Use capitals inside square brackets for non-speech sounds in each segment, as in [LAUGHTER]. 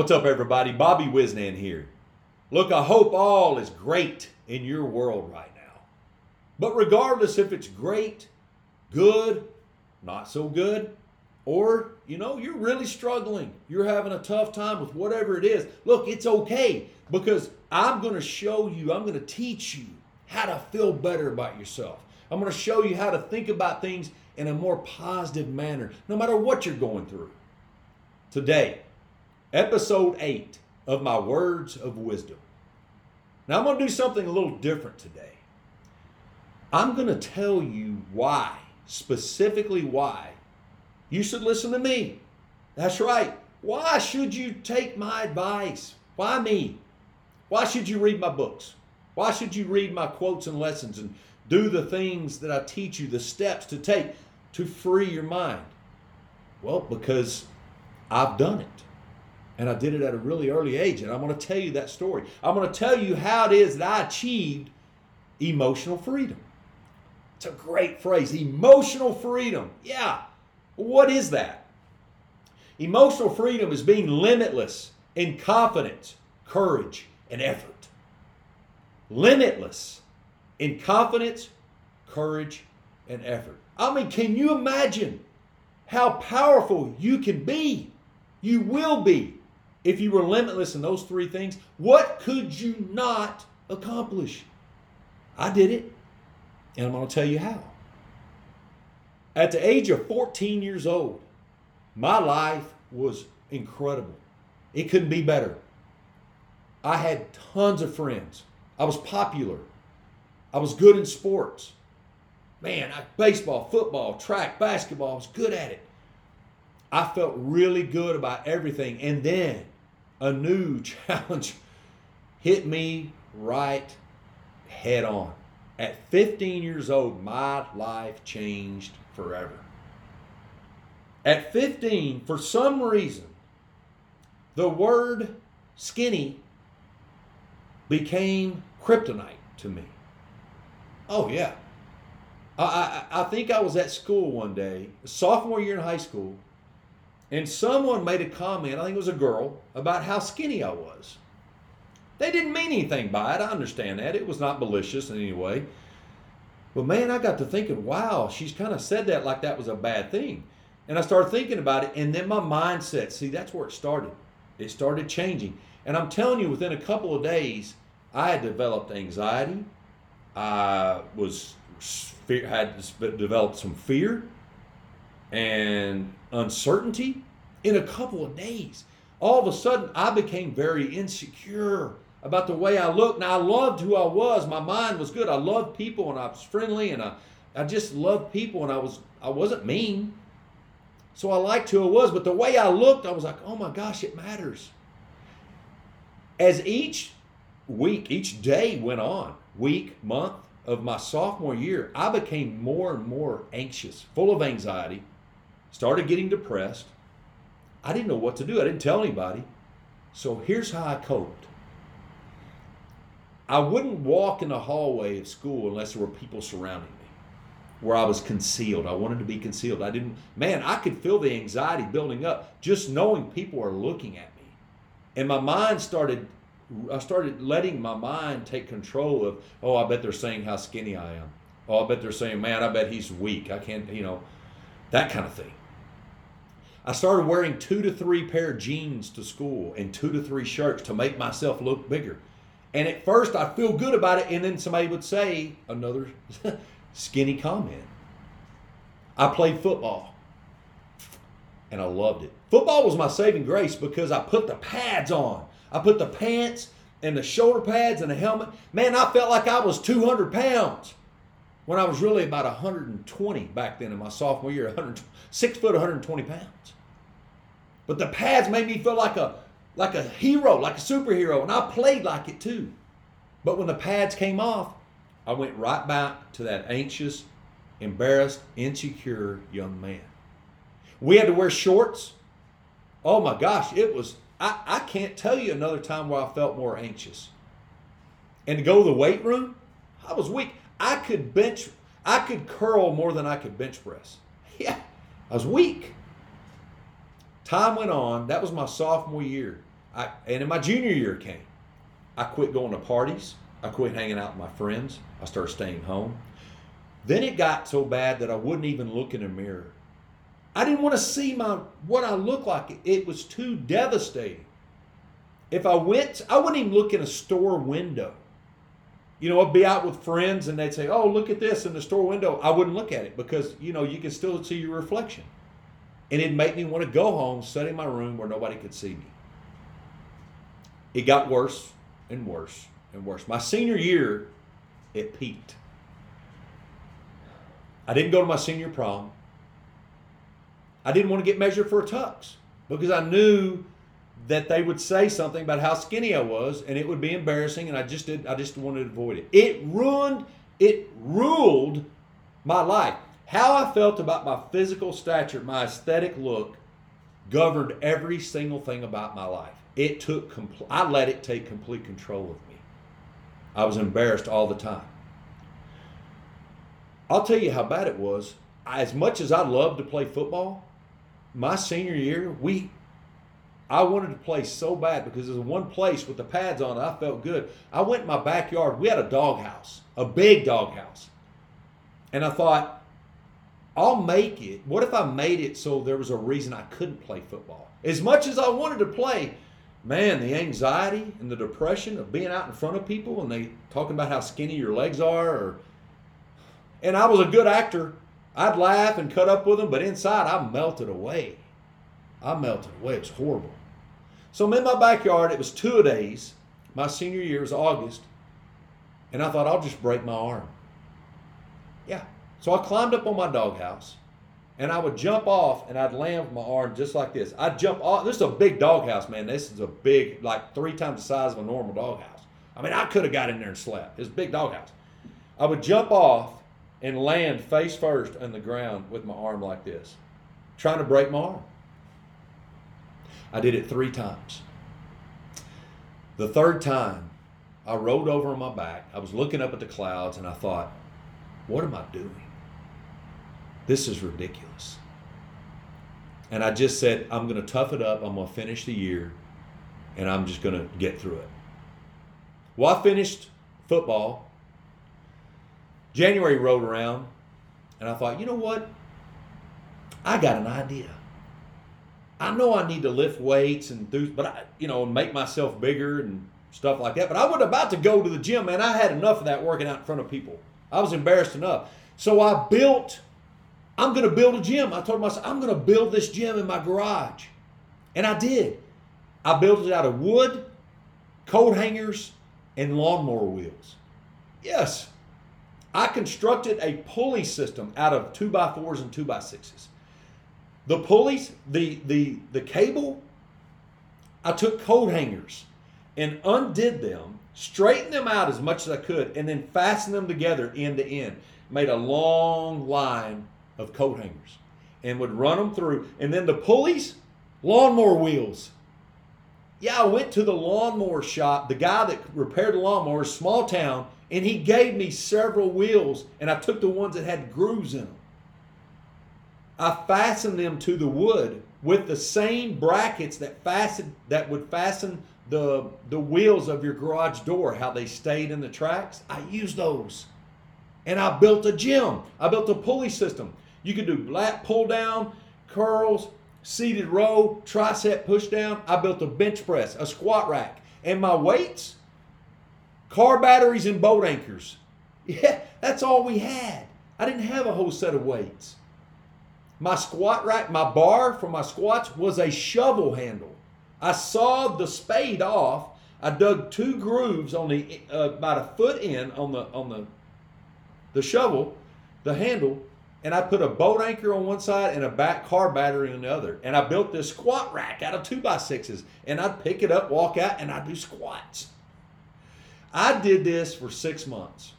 What's up, everybody? Bobby Wisnan here. Look, I hope all is great in your world right now. But regardless if it's great, good, not so good, or, you know, you're really struggling, you're having a tough time with whatever it is, look, it's okay because I'm going to show you, I'm going to teach you how to feel better about yourself. I'm going to show you how to think about things in a more positive manner, no matter what you're going through. Today, episode 8 of my Words of Wisdom. Now, I'm going to do something a little different today. I'm going to tell you why, specifically why, you should listen to me. That's right. Why should you take my advice? Why me? Why should you read my books? Why should you read my quotes and lessons and do the things that I teach you, the steps to take to free your mind? Well, because I've done it. And I did it at a really early age. And I'm going to tell you that story. I'm going to tell you how it is that I achieved emotional freedom. It's a great phrase emotional freedom. Yeah. What is that? Emotional freedom is being limitless in confidence, courage, and effort. Limitless in confidence, courage, and effort. I mean, can you imagine how powerful you can be? You will be if you were limitless in those three things. What could you not accomplish? I did it, and I'm going to tell you how. At the age of 14 years old, my life was incredible. It couldn't be better. I had tons of friends. I was popular. I was good in sports. Man, I, baseball, football, track, basketball, I was good at it. I felt really good about everything. And then a new [LAUGHS] challenge hit me right head on. At 15 years old, my life changed forever. At 15, for some reason, the word skinny became kryptonite to me. Oh, yeah. I, I, I think I was at school one day, sophomore year in high school, and someone made a comment, I think it was a girl, about how skinny I was. They didn't mean anything by it. I understand that. It was not malicious in any way. But man, I got to thinking, wow, she's kind of said that like that was a bad thing. And I started thinking about it, and then my mindset, see, that's where it started. It started changing. And I'm telling you, within a couple of days, I had developed anxiety. I was had developed some fear and uncertainty in a couple of days. All of a sudden, I became very insecure about the way I looked. Now, I loved who I was. My mind was good. I loved people and I was friendly and I, I just loved people and I, was, I wasn't mean. So I liked who I was. But the way I looked, I was like, oh my gosh, it matters. As each week, each day went on, week, month of my sophomore year, I became more and more anxious, full of anxiety, started getting depressed. I didn't know what to do. I didn't tell anybody. So here's how I coped. I wouldn't walk in the hallway of school unless there were people surrounding me where I was concealed. I wanted to be concealed. I didn't, man, I could feel the anxiety building up just knowing people are looking at me. And my mind started, I started letting my mind take control of, oh, I bet they're saying how skinny I am. Oh, I bet they're saying, man, I bet he's weak. I can't, you know, that kind of thing. I started wearing two to three pair of jeans to school and two to three shirts to make myself look bigger. And at first I'd feel good about it, and then somebody would say another [LAUGHS] skinny comment. I played football and I loved it. Football was my saving grace because I put the pads on. I put the pants and the shoulder pads and the helmet. Man, I felt like I was 200 pounds when I was really about 120 back then in my sophomore year, 100, six foot, 120 pounds. But the pads made me feel like a like a hero, like a superhero, and I played like it too. But when the pads came off, I went right back to that anxious, embarrassed, insecure young man. We had to wear shorts. Oh my gosh, it was, I, I can't tell you another time where I felt more anxious. And to go to the weight room, I was weak. I could bench, I could curl more than I could bench press. Yeah, I was weak. Time went on. That was my sophomore year. I, and in my junior year came. I quit going to parties. I quit hanging out with my friends. I started staying home. Then it got so bad that I wouldn't even look in a mirror. I didn't want to see my what I looked like. It was too devastating. If I went, I wouldn't even look in a store window. You know, I'd be out with friends and they'd say, "Oh, look at this in the store window." I wouldn't look at it because you know you can still see your reflection, and it'd make me want to go home, sit in my room where nobody could see me. It got worse and worse and worse. My senior year, it peaked. I didn't go to my senior prom. I didn't want to get measured for a tux because I knew that they would say something about how skinny I was and it would be embarrassing and I just did I just wanted to avoid it. It ruined it ruled my life. How I felt about my physical stature, my aesthetic look governed every single thing about my life. It took compl- I let it take complete control of me. I was embarrassed all the time. I'll tell you how bad it was. As much as I loved to play football, my senior year, we I wanted to play so bad because there's one place with the pads on I felt good. I went in my backyard. We had a doghouse, a big doghouse. And I thought, I'll make it. What if I made it so there was a reason I couldn't play football? As much as I wanted to play, man, the anxiety and the depression of being out in front of people and they talking about how skinny your legs are or and I was a good actor. I'd laugh and cut up with them, but inside I melted away. I melted away. It was horrible. So I'm in my backyard. It was two days. My senior year was August. And I thought, I'll just break my arm. Yeah. So I climbed up on my doghouse and I would jump off and I'd land with my arm just like this. I'd jump off. This is a big doghouse, man. This is a big, like three times the size of a normal doghouse. I mean, I could have got in there and slept. It's a big doghouse. I would jump off and land face first on the ground with my arm like this, trying to break my arm. I did it three times. The third time, I rolled over on my back. I was looking up at the clouds and I thought, what am I doing? This is ridiculous. And I just said, I'm going to tough it up. I'm going to finish the year and I'm just going to get through it. Well, I finished football. January rolled around and I thought, you know what? I got an idea. I know I need to lift weights and do, but I, you know, and make myself bigger and stuff like that. But I wasn't about to go to the gym, man. I had enough of that working out in front of people. I was embarrassed enough. So I built, I'm going to build a gym. I told myself, I'm going to build this gym in my garage. And I did. I built it out of wood, coat hangers, and lawnmower wheels. Yes, I constructed a pulley system out of two by fours and two by sixes. The pulleys, the the the cable, I took coat hangers and undid them, straightened them out as much as I could, and then fastened them together end to end. Made a long line of coat hangers and would run them through. And then the pulleys, lawnmower wheels. Yeah, I went to the lawnmower shop. The guy that repaired the lawnmower, small town, and he gave me several wheels, and I took the ones that had grooves in them. I fastened them to the wood with the same brackets that fasten that would fasten the the wheels of your garage door, how they stayed in the tracks. I used those. And I built a gym. I built a pulley system. You could do lat pull down, curls, seated row, tricep push down. I built a bench press, a squat rack, and my weights, car batteries and boat anchors. [LAUGHS] Yeah, that's all we had. I didn't have a whole set of weights. My squat rack, my bar for my squats was a shovel handle. I sawed the spade off. I dug two grooves on the uh, about a foot in on the on the the shovel, the handle, and I put a boat anchor on one side and a back car battery on the other. And I built this squat rack out of two by sixes. And I'd pick it up, walk out, and I'd do squats. I did this for six months.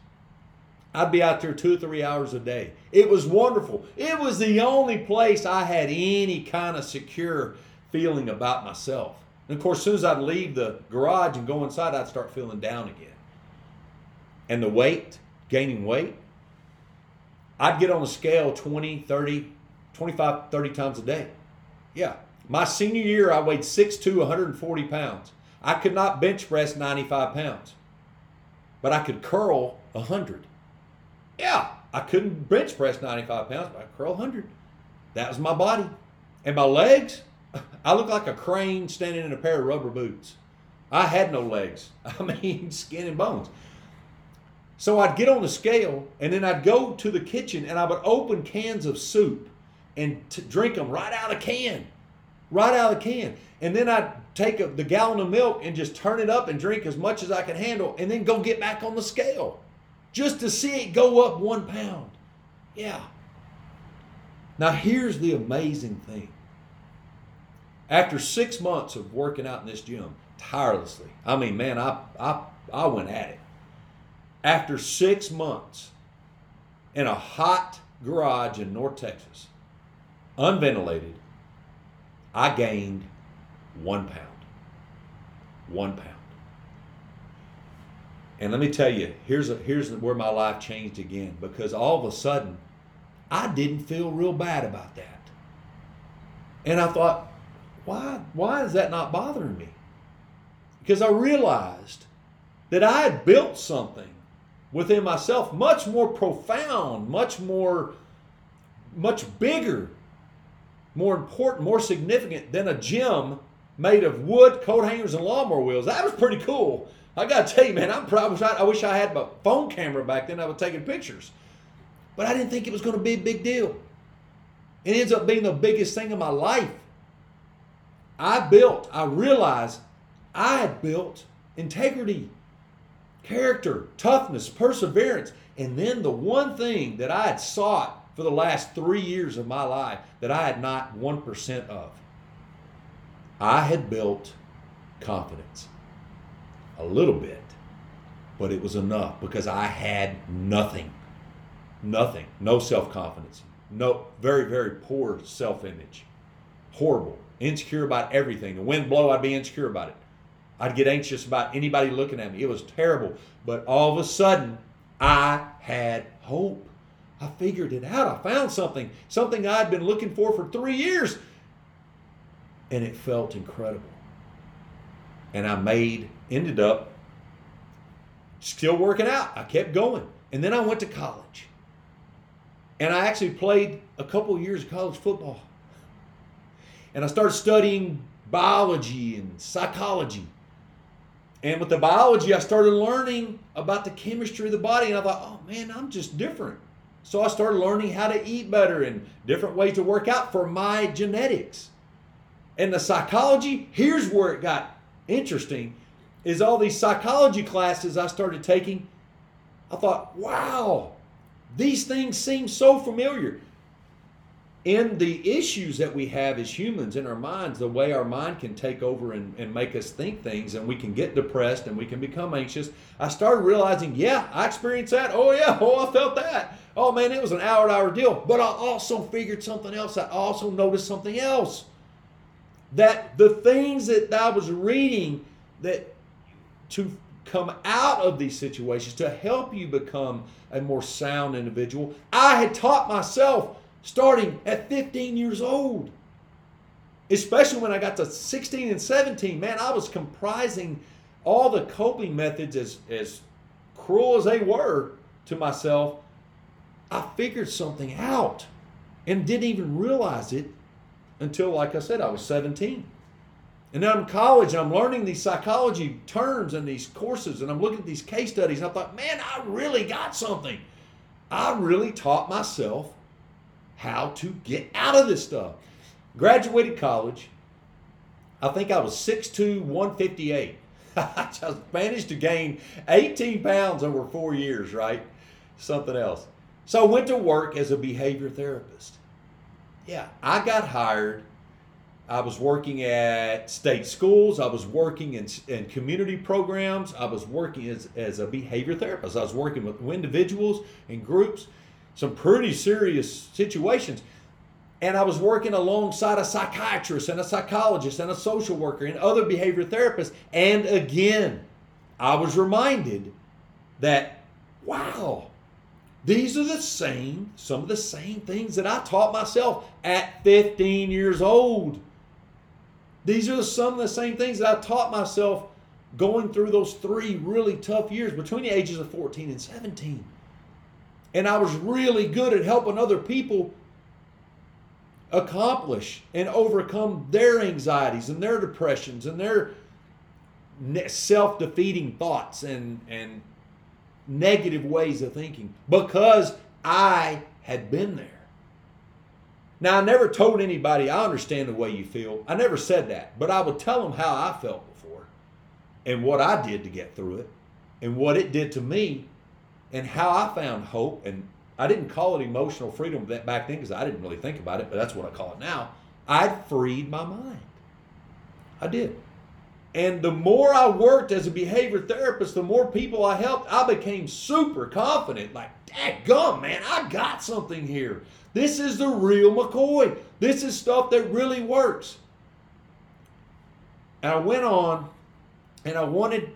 I'd be out there two or three hours a day. It was wonderful. It was the only place I had any kind of secure feeling about myself. And of course, as soon as I'd leave the garage and go inside, I'd start feeling down again. And the weight, gaining weight, I'd get on the scale 20, 30, 25, 30 times a day. Yeah. My senior year, I weighed 6'2, 140 pounds. I could not bench press 95 pounds, but I could curl 100. Yeah, I couldn't bench press 95 pounds, but I curl 100. That was my body. And my legs, [LAUGHS] I looked like a crane standing in a pair of rubber boots. I had no legs. [LAUGHS] I mean, [LAUGHS] skin and bones. So I'd get on the scale and then I'd go to the kitchen and I would open cans of soup and t- drink them right out of the can. Right out of the can. And then I'd take a, the gallon of milk and just turn it up and drink as much as I could handle and then go get back on the scale just to see it go up one pound. Yeah. Now, here's the amazing thing. After six months of working out in this gym tirelessly, I mean, man, I, I, I went at it. After six months in a hot garage in North Texas, unventilated, I gained one pound. One pound. And let me tell you, here's a, here's where my life changed again because all of a sudden, I didn't feel real bad about that. And I thought, why why is that not bothering me? Because I realized that I had built something within myself much more profound, much more much bigger, more important, more significant than a gym made of wood, coat hangers, and lawnmower wheels. That was pretty cool. I gotta tell you, man, I'm proud. I wish I had my phone camera back then. I was taking pictures, but I didn't think it was going to be a big deal. It ends up being the biggest thing in my life. I built. I realized I had built integrity, character, toughness, perseverance, and then the one thing that I had sought for the last three years of my life that I had not one percent of. I had built confidence a little bit, but it was enough because I had nothing. Nothing. No self confidence. No, very, very poor self image. Horrible. Insecure about everything. The wind blow, I'd be insecure about it. I'd get anxious about anybody looking at me. It was terrible. But all of a sudden, I had hope. I figured it out. I found something, something I'd been looking for for three years. And it felt incredible. And I made ended up still working out. I kept going. And then I went to college. And I actually played a couple years of college football. And I started studying biology and psychology. And with the biology, I started learning about the chemistry of the body. And I thought, oh man, I'm just different. So I started learning how to eat better and different ways to work out for my genetics. And the psychology, here's where it got interesting is all these psychology classes I started taking. I thought, wow, these things seem so familiar. In the issues that we have as humans in our minds, the way our mind can take over and, and make us think things, and we can get depressed and we can become anxious, I started realizing, yeah, I experienced that. Oh, yeah, oh, I felt that. Oh, man, it was an hour to hour deal. But I also figured something else. I also noticed something else. That the things that I was reading that to come out of these situations, to help you become a more sound individual. I had taught myself starting at 15 years old. Especially when I got to 16 and 17, man, I was comprising all the coping methods as, as cruel as they were to myself. I figured something out and didn't even realize it until, like I said, I was 17. And then I'm in college and I'm learning these psychology terms and these courses and I'm looking at these case studies. And I thought, man, I really got something. I really taught myself how to get out of this stuff. Graduated college. I think I was 6'2, 158. [LAUGHS] I just managed to gain 18 pounds over four years, right? Something else. So I went to work as a behavior therapist. Yeah, I got hired I was working at state schools. I was working in, in community programs. I was working as, as a behavior therapist. I was working with individuals and groups, some pretty serious situations. And I was working alongside a psychiatrist and a psychologist and a social worker and other behavior therapists. And again, I was reminded that, wow, these are the same, some of the same things that I taught myself at 15 years old. These are some of the same things that I taught myself going through those three really tough years between the ages of 14 and 17. And I was really good at helping other people accomplish and overcome their anxieties and their depressions and their self-defeating thoughts and and negative ways of thinking because I had been there. Now I never told anybody I understand the way you feel. I never said that, but I would tell them how I felt before and what I did to get through it and what it did to me and how I found hope and I didn't call it emotional freedom back then because I didn't really think about it, but that's what I call it now. I'd freed my mind. I did. And the more I worked as a behavior therapist, the more people I helped, I became super confident. Like, gum, man, I got something here. This is the real McCoy. This is stuff that really works. And I went on and I wanted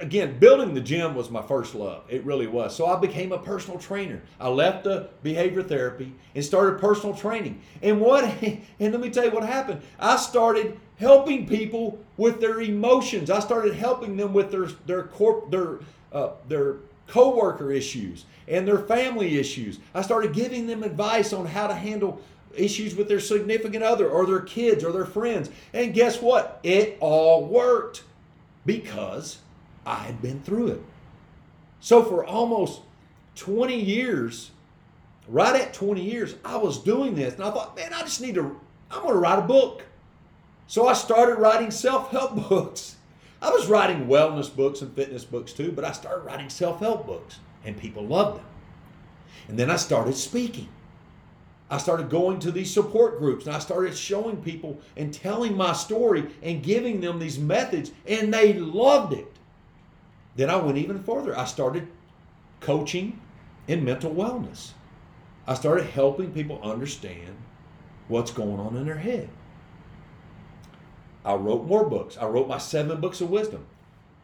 again, building the gym was my first love. It really was. So I became a personal trainer. I left the behavior therapy and started personal training. And what [LAUGHS] and let me tell you what happened. I started helping people with their emotions. I started helping them with their their corp their uh, their coworker issues and their family issues. I started giving them advice on how to handle issues with their significant other or their kids or their friends. And guess what? It all worked because I had been through it. So for almost 20 years, right at 20 years, I was doing this. And I thought, man, I just need to, I'm going to write a book. So I started writing self help [LAUGHS] books. I was writing wellness books and fitness books too, but I started writing self help books and people loved them. And then I started speaking. I started going to these support groups and I started showing people and telling my story and giving them these methods, and they loved it. Then I went even further. I started coaching in mental wellness. I started helping people understand what's going on in their head. I wrote more books. I wrote my seven books of wisdom.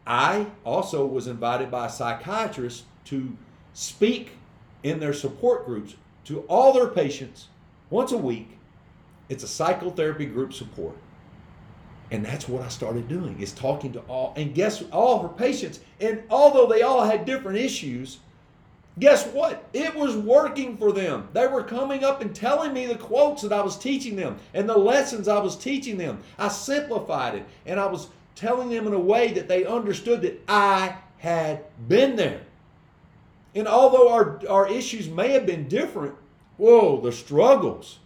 I also was invited by a psychiatrist to speak in their support groups to all their patients once a week. It's a psychotherapy group support. And that's what I started doing is talking to all and guess all her patients. And although they all had different issues, guess what? It was working for them. They were coming up and telling me the quotes that I was teaching them and the lessons I was teaching them. I simplified it and I was telling them in a way that they understood that I had been there. And although our, our issues may have been different, whoa, the struggles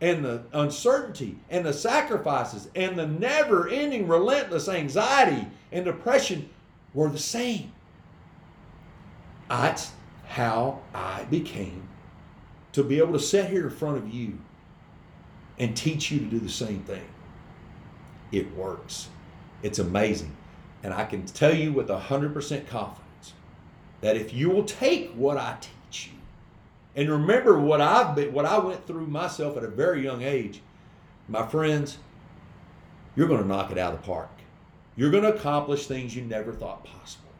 and the uncertainty and the sacrifices and the never ending relentless anxiety and depression were the same. That's how I became to be able to sit here in front of you and teach you to do the same thing. It works. It's amazing. And I can tell you with 100% confidence that if you will take what I teach, you and remember what I've been, what I went through myself at a very young age. My friends, you're going to knock it out of the park. You're going to accomplish things you never thought possible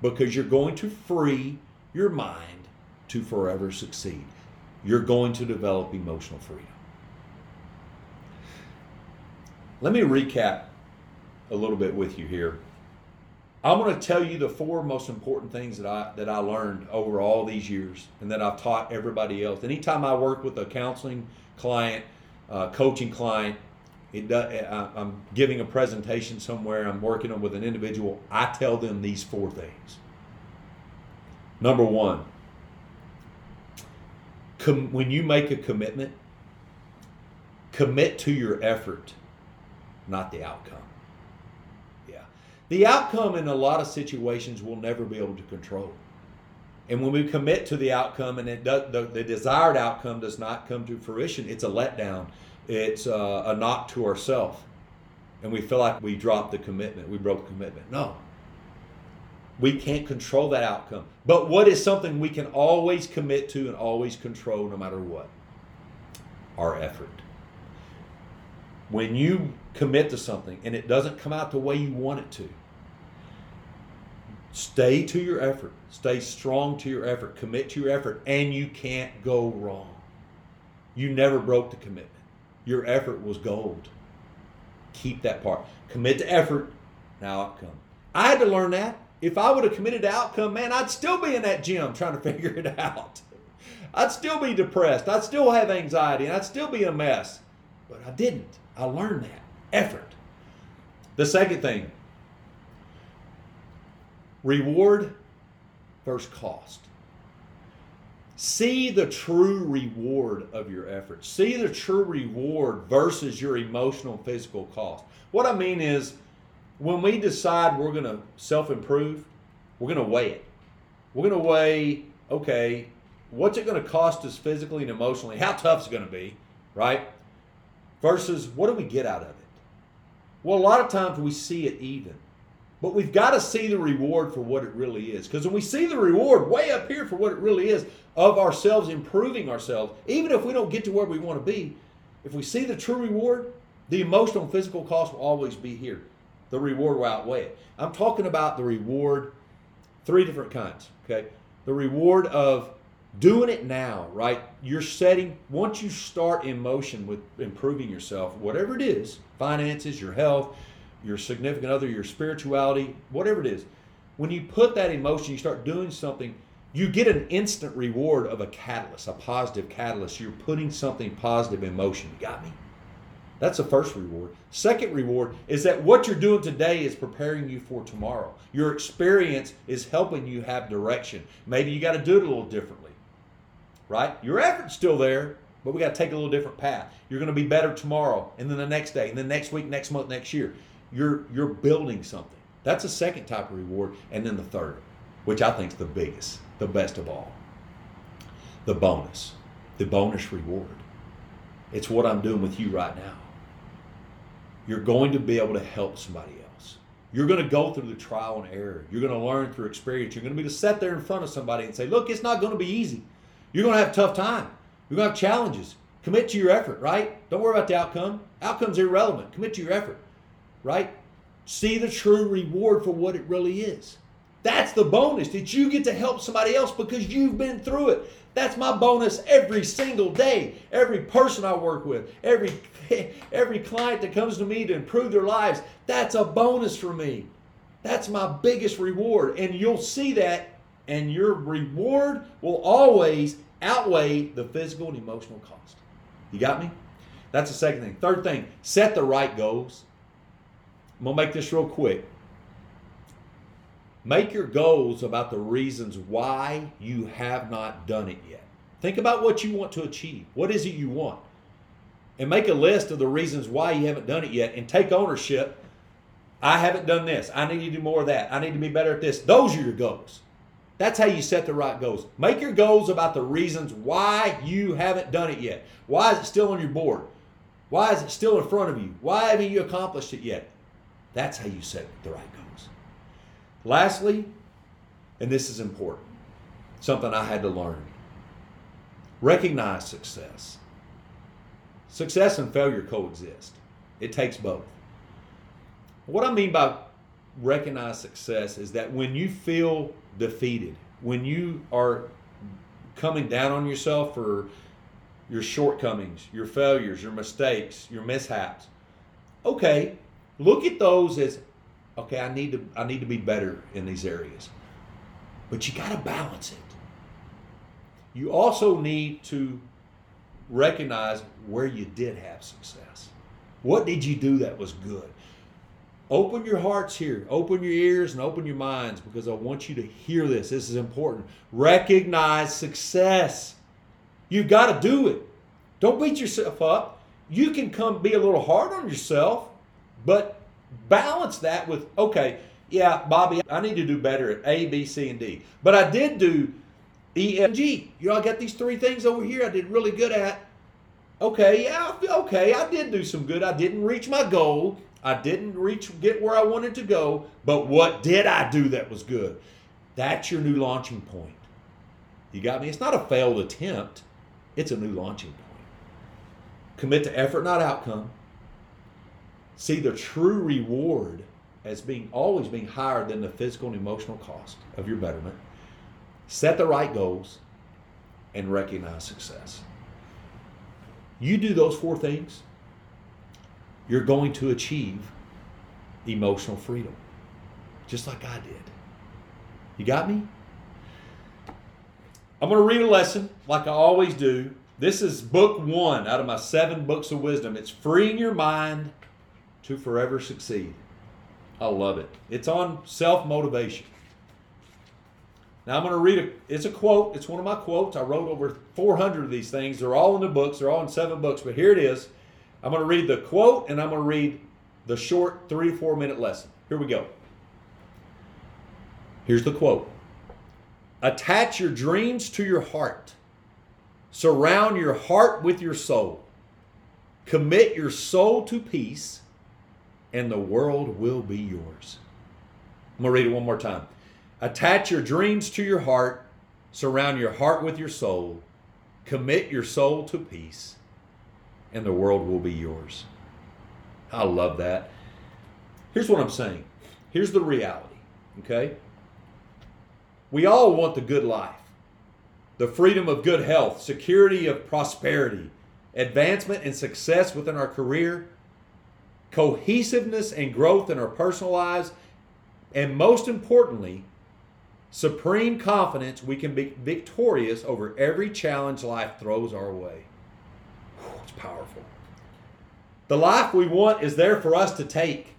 because you're going to free your mind to forever succeed. You're going to develop emotional freedom. Let me recap a little bit with you here. I'm going to tell you the four most important things that I that I learned over all these years, and that I've taught everybody else. Anytime I work with a counseling client, uh, coaching client, it does, I'm giving a presentation somewhere, I'm working with an individual. I tell them these four things. Number one, com- when you make a commitment, commit to your effort, not the outcome. Yeah. The outcome in a lot of situations we'll never be able to control. And when we commit to the outcome and it does, the, the desired outcome does not come to fruition, it's a letdown. It's a, a knock to ourselves. And we feel like we dropped the commitment, we broke the commitment. No. We can't control that outcome. But what is something we can always commit to and always control no matter what? Our effort. When you commit to something and it doesn't come out the way you want it to, stay to your effort. Stay strong to your effort. Commit to your effort, and you can't go wrong. You never broke the commitment. Your effort was gold. Keep that part. Commit to effort, now outcome. I had to learn that. If I would have committed to outcome, man, I'd still be in that gym trying to [LAUGHS] figure it out. I'd still be depressed. I'd still have anxiety and I'd still be a mess. But I didn't. I learned that. Effort. The second thing reward versus cost. See the true reward of your efforts. See the true reward versus your emotional and physical cost. What I mean is, when we decide we're going to self improve, we're going to weigh it. We're going to weigh, okay, what's it going to cost us physically and emotionally? How tough is it going to be, right? Versus what do we get out of it? Well, a lot of times we see it even. But we've got to see the reward for what it really is. Because when we see the reward way up here for what it really is of ourselves improving ourselves, even if we don't get to where we want to be, if we see the true reward, the emotional and physical cost will always be here. The reward will outweigh it. I'm talking about the reward, three different kinds. Okay. The reward of doing it now, right? You're setting, once you start in motion with improving yourself, whatever it is finances, your health, your significant other, your spirituality, whatever it is when you put that in motion, you start doing something, you get an instant reward of a catalyst, a positive catalyst. You're putting something positive in motion. You got me? That's the first reward. Second reward is that what you're doing today is preparing you for tomorrow. Your experience is helping you have direction. Maybe you got to do it a little differently right? Your effort's still there, but we got to take a little different path. You're going to be better tomorrow, and then the next day, and then next week, next month, next year. You're you're building something. That's the second type of reward, and then the third, which I think is the biggest, the best of all. The bonus, the bonus reward. It's what I'm doing with you right now. You're going to be able to help somebody else. You're going to go through the trial and error. You're going to learn through experience. You're going to be to sit there in front of somebody and say, "Look, it's not going to be easy." You're going to have tough time. You're going to have challenges. Commit to your effort, right? Don't worry about the outcome. Outcome's irrelevant. Commit to your effort, right? See the true reward for what it really is. That's the bonus that you get to help somebody else because you've been through it. That's my bonus every single day. Every person I work with, every [LAUGHS] every client that comes to me to improve their lives, that's a bonus for me. That's my biggest reward. And you'll see that and your reward will always outweigh the physical and emotional cost. You got me? That's the second thing. Third thing, set the right goals. I'm going to make this real quick. Make your goals about the reasons why you have not done it yet. Think about what you want to achieve. What is it you want? And make a list of the reasons why you haven't done it yet and take ownership. I haven't done this. I need to do more of that. I need to be better at this. Those are your goals. That's how you set the right goals. Make your goals about the reasons why you haven't done it yet. Why is it still on your board? Why is it still in front of you? Why haven't you accomplished it yet? That's how you set the right goals. Lastly, and this is important, something I had to learn recognize success. Success and failure coexist, it takes both. What I mean by recognize success is that when you feel defeated, when you are coming down on yourself for your shortcomings, your failures, your mistakes, your mishaps, okay, look at those as okay, I need to I need to be better in these areas. But you got to balance it. You also need to recognize where you did have success. What did you do that was good? Open your hearts here, open your ears, and open your minds because I want you to hear this. This is important. Recognize success. You've got to do it. Don't beat yourself up. You can come be a little hard on yourself, but balance that with, okay, yeah, Bobby, I need to do better at A, B, C, and D. But I did do E, F, G. You know, I got these three things over here I did really good at. Okay, yeah, okay, I did do some good. I didn't reach my goal. I didn't reach get where I wanted to go, but what did I do that was good? That's your new launching point. You got me? It's not a failed attempt, it's a new launching point. Commit to effort, not outcome. See the true reward as being always being higher than the physical and emotional cost of your betterment. Set the right goals and recognize success. You do those four things, you're going to achieve emotional freedom, just like I did. You got me? I'm going to read a lesson like I always do. This is book one out of my seven books of wisdom. It's freeing your mind to forever succeed. I love it. It's on self motivation. Now I'm going to read a. It's a quote. It's one of my quotes. I wrote over 400 of these things. They're all in the books. They're all in seven books. But here it is. I'm going to read the quote and I'm going to read the short three four minute lesson. Here we go. Here's the quote Attach your dreams to your heart, surround your heart with your soul, commit your soul to peace, and the world will be yours. I'm going to read it one more time. Attach your dreams to your heart, surround your heart with your soul, commit your soul to peace, and the world will be yours. I love that. Here's what I'm saying. Here's the reality, okay? We all want the good life, the freedom of good health, security of prosperity, advancement and success within our career, cohesiveness and growth in our personal lives, and most importantly, supreme confidence we can be victorious over every challenge life throws our way. It's powerful. The life we want is there for us to take.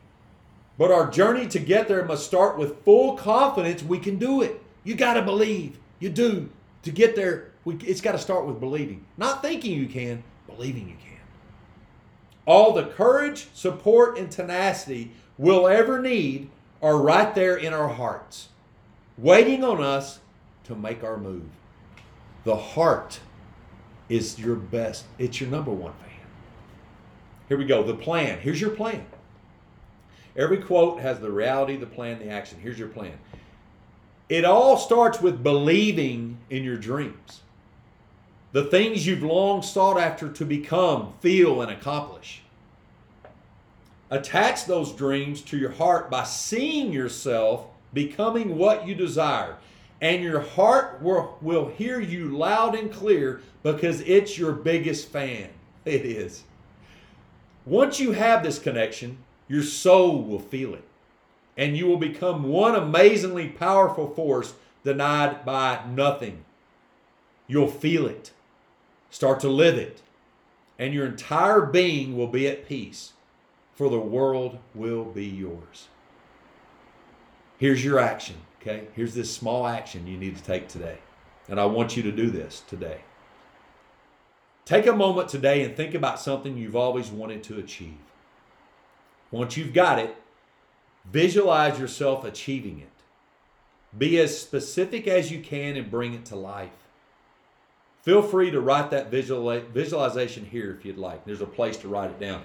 But our journey to get there must start with full confidence we can do it. You got to believe. You do. To get there, we, it's got to start with believing. Not thinking you can, believing you can. All the courage, support, and tenacity we'll ever need are right there in our hearts, waiting on us to make our move. The heart is your best, it's your number one fan. Here we go. The plan. Here's your plan. Every quote has the reality, the plan, the action. Here's your plan. It all starts with believing in your dreams. The things you've long sought after to become, feel, and accomplish. Attach those dreams to your heart by seeing yourself becoming what you desire. And your heart will, will hear you loud and clear because it's your biggest fan. [LAUGHS] It is. Once you have this connection, your soul will feel it. And you will become one amazingly powerful force denied by nothing. You'll feel it, start to live it, and your entire being will be at peace, for the world will be yours. Here's your action, okay? Here's this small action you need to take today. And I want you to do this today. Take a moment today and think about something you've always wanted to achieve. Once you've got it, visualize yourself achieving it. Be as specific as you can and bring it to life. Feel free to write that visual, visualization here if you'd like. There's a place to write it down.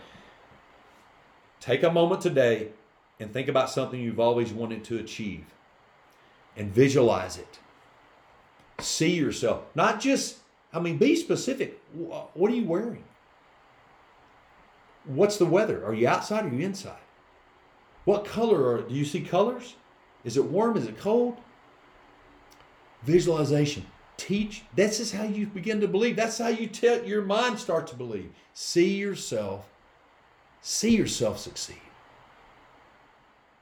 Take a moment today and think about something you've always wanted to achieve and visualize it. See yourself, not just I mean, be specific. What are you wearing? What's the weather? Are you outside or are you inside? What color are do you see colors? Is it warm? Is it cold? Visualization. Teach. This is how you begin to believe. That's how you tell your mind start to believe. See yourself. See yourself succeed.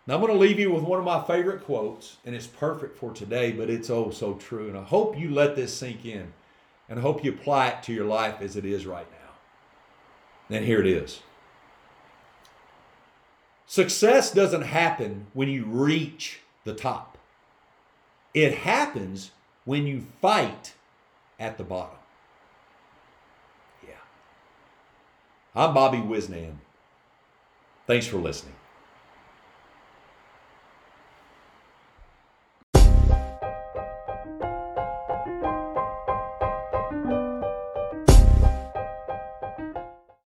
Now I'm going to leave you with one of my favorite quotes, and it's perfect for today, but it's oh so true. And I hope you let this sink in and I hope you apply it to your life as it is right now. And here it is. Success doesn't happen when you reach the top. It happens when you fight at the bottom. Yeah. I'm Bobby Wisnan. Thanks for listening.